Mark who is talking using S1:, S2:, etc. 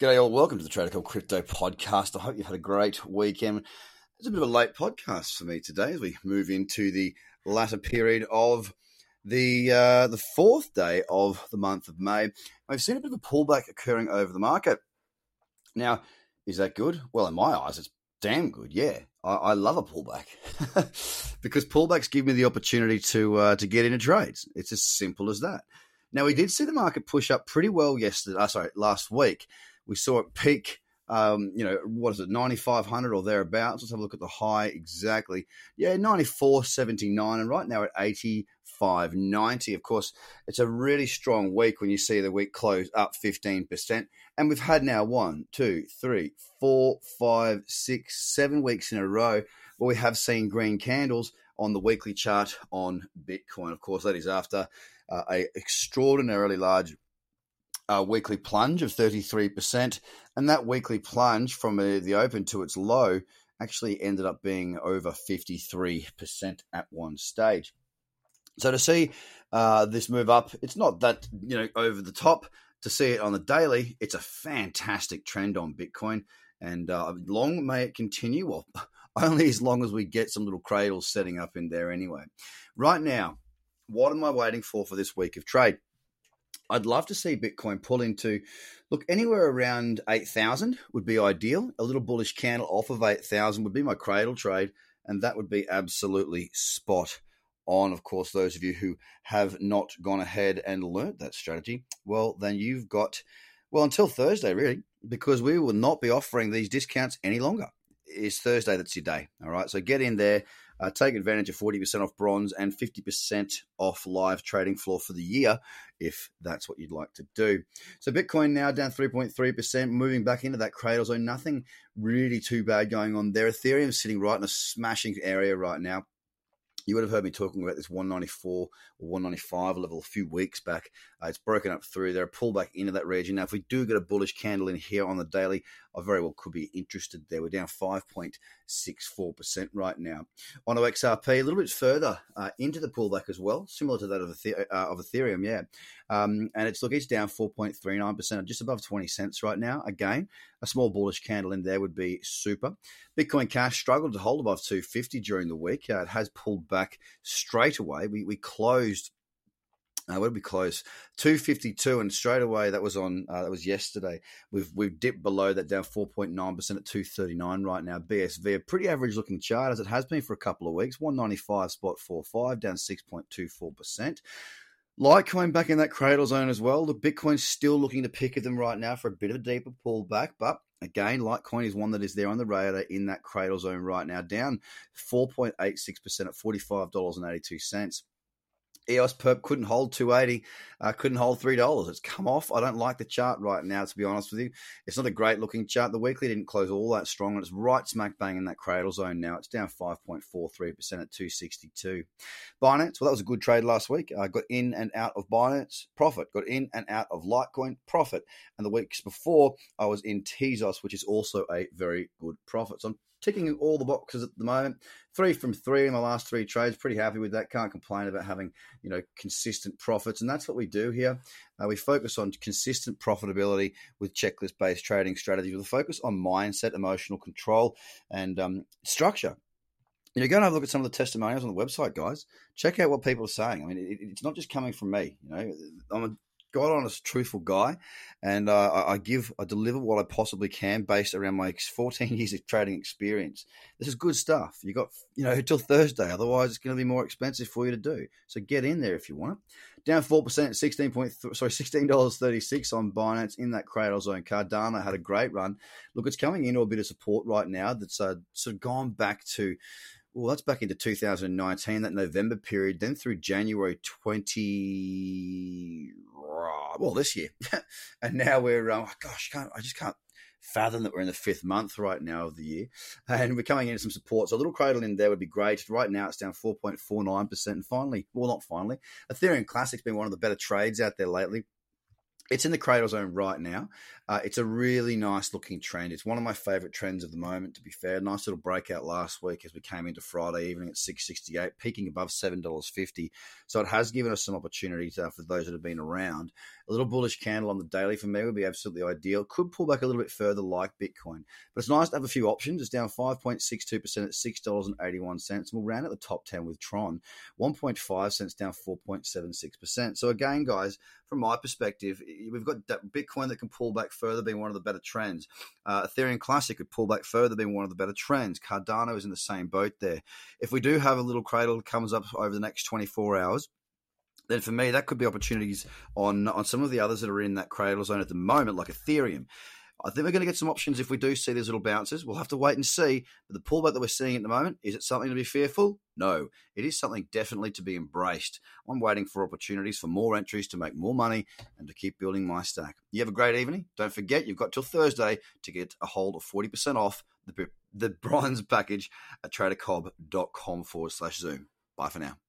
S1: G'day all, welcome to the Trader Crypto Podcast. I hope you've had a great weekend. It's a bit of a late podcast for me today as we move into the latter period of the uh, the fourth day of the month of May. We've seen a bit of a pullback occurring over the market. Now, is that good? Well, in my eyes, it's damn good. Yeah, I, I love a pullback because pullbacks give me the opportunity to uh, to get into trades. It's as simple as that. Now, we did see the market push up pretty well yesterday. Uh, sorry, last week we saw it peak, um, you know, what is it, 9,500 or thereabouts? Let's have a look at the high exactly. Yeah, 94.79, and right now at 85.90. Of course, it's a really strong week when you see the week close up 15%. And we've had now one, two, three, four, five, six, seven weeks in a row where we have seen green candles on the weekly chart on Bitcoin. Of course, that is after uh, a extraordinarily large uh, weekly plunge of 33%. And that weekly plunge from uh, the open to its low actually ended up being over 53% at one stage. So to see uh, this move up, it's not that you know over the top. To see it on the daily, it's a fantastic trend on Bitcoin, and uh, long may it continue. Well, only as long as we get some little cradles setting up in there anyway. Right now, what am I waiting for for this week of trade? I'd love to see Bitcoin pull into, look, anywhere around 8,000 would be ideal. A little bullish candle off of 8,000 would be my cradle trade, and that would be absolutely spot on. Of course, those of you who have not gone ahead and learnt that strategy, well, then you've got, well, until Thursday, really, because we will not be offering these discounts any longer. It's Thursday that's your day. All right. So get in there, uh, take advantage of 40% off bronze and 50% off live trading floor for the year if that's what you'd like to do. So Bitcoin now down 3.3%, moving back into that cradle zone. Nothing really too bad going on there. Ethereum sitting right in a smashing area right now you would have heard me talking about this 194 or 195 level a few weeks back. Uh, it's broken up through there, pull back into that region. Now, if we do get a bullish candle in here on the daily, I very well could be interested there. We're down 5.64% right now. On to XRP, a little bit further uh, into the pullback as well, similar to that of, uh, of Ethereum, yeah. Um, and it's look, it's down 4.39%, just above 20 cents right now. Again, a small bullish candle in there would be super. Bitcoin Cash struggled to hold above 250 during the week. Uh, it has pulled back straight away. We, we closed uh, where did we close? Two fifty two, and straight away that was on. Uh, that was yesterday. We've we've dipped below that, down four point nine percent at two thirty nine right now. BSV, a pretty average looking chart as it has been for a couple of weeks. One ninety five spot four five, down six point two four percent. Litecoin back in that cradle zone as well. The Bitcoin's still looking to pick at them right now for a bit of a deeper pullback, but again, Litecoin is one that is there on the radar in that cradle zone right now, down 4.86% at $45.82. EOS Perp couldn't hold 280, uh, couldn't hold three dollars. It's come off. I don't like the chart right now, to be honest with you. It's not a great looking chart. The weekly didn't close all that strong, and it's right smack bang in that cradle zone now. It's down 5.43% at 262. Binance, well, that was a good trade last week. I got in and out of Binance, profit. Got in and out of Litecoin, profit. And the weeks before, I was in Tezos, which is also a very good profit. So I'm ticking all the boxes at the moment. Three from three in the last three trades. Pretty happy with that. Can't complain about having you know consistent profits, and that's what we do here. Uh, we focus on consistent profitability with checklist based trading strategies with a focus on mindset, emotional control, and um, structure. You know, go and have a look at some of the testimonials on the website, guys. Check out what people are saying. I mean, it, it's not just coming from me. You know, I'm a God honest, truthful guy, and uh, I give, I deliver what I possibly can based around my 14 years of trading experience. This is good stuff. You got, you know, until Thursday. Otherwise, it's going to be more expensive for you to do. So get in there if you want. Down four percent, sixteen point, sorry, sixteen dollars thirty six on Binance in that cradle zone. Cardano had a great run. Look, it's coming into a bit of support right now. That's uh, sort of gone back to well, that's back into 2019, that November period, then through January 20, well, this year. and now we're, um, oh gosh, I just can't fathom that we're in the fifth month right now of the year. And we're coming into some support. So a little cradle in there would be great. Right now it's down 4.49%. And finally, well, not finally, Ethereum Classic's been one of the better trades out there lately. It's in the cradle zone right now. Uh, it's a really nice looking trend. It's one of my favorite trends of the moment, to be fair. Nice little breakout last week as we came into Friday evening at 668, peaking above $7.50. So it has given us some opportunities uh, for those that have been around. A little bullish candle on the daily for me would be absolutely ideal. Could pull back a little bit further like Bitcoin. But it's nice to have a few options. It's down 5.62% at $6.81. We'll round at the top 10 with Tron. 1.5 cents down 4.76%. So again, guys, from my perspective, we've got Bitcoin that can pull back further, being one of the better trends. Uh, Ethereum Classic could pull back further, being one of the better trends. Cardano is in the same boat there. If we do have a little cradle that comes up over the next 24 hours, then for me, that could be opportunities on on some of the others that are in that cradle zone at the moment, like Ethereum. I think we're going to get some options if we do see these little bounces. We'll have to wait and see. But the pullback that we're seeing at the moment, is it something to be fearful? No. It is something definitely to be embraced. I'm waiting for opportunities for more entries to make more money and to keep building my stack. You have a great evening. Don't forget, you've got till Thursday to get a hold of 40% off the, the bronze package at tradercobb.com forward slash Zoom. Bye for now.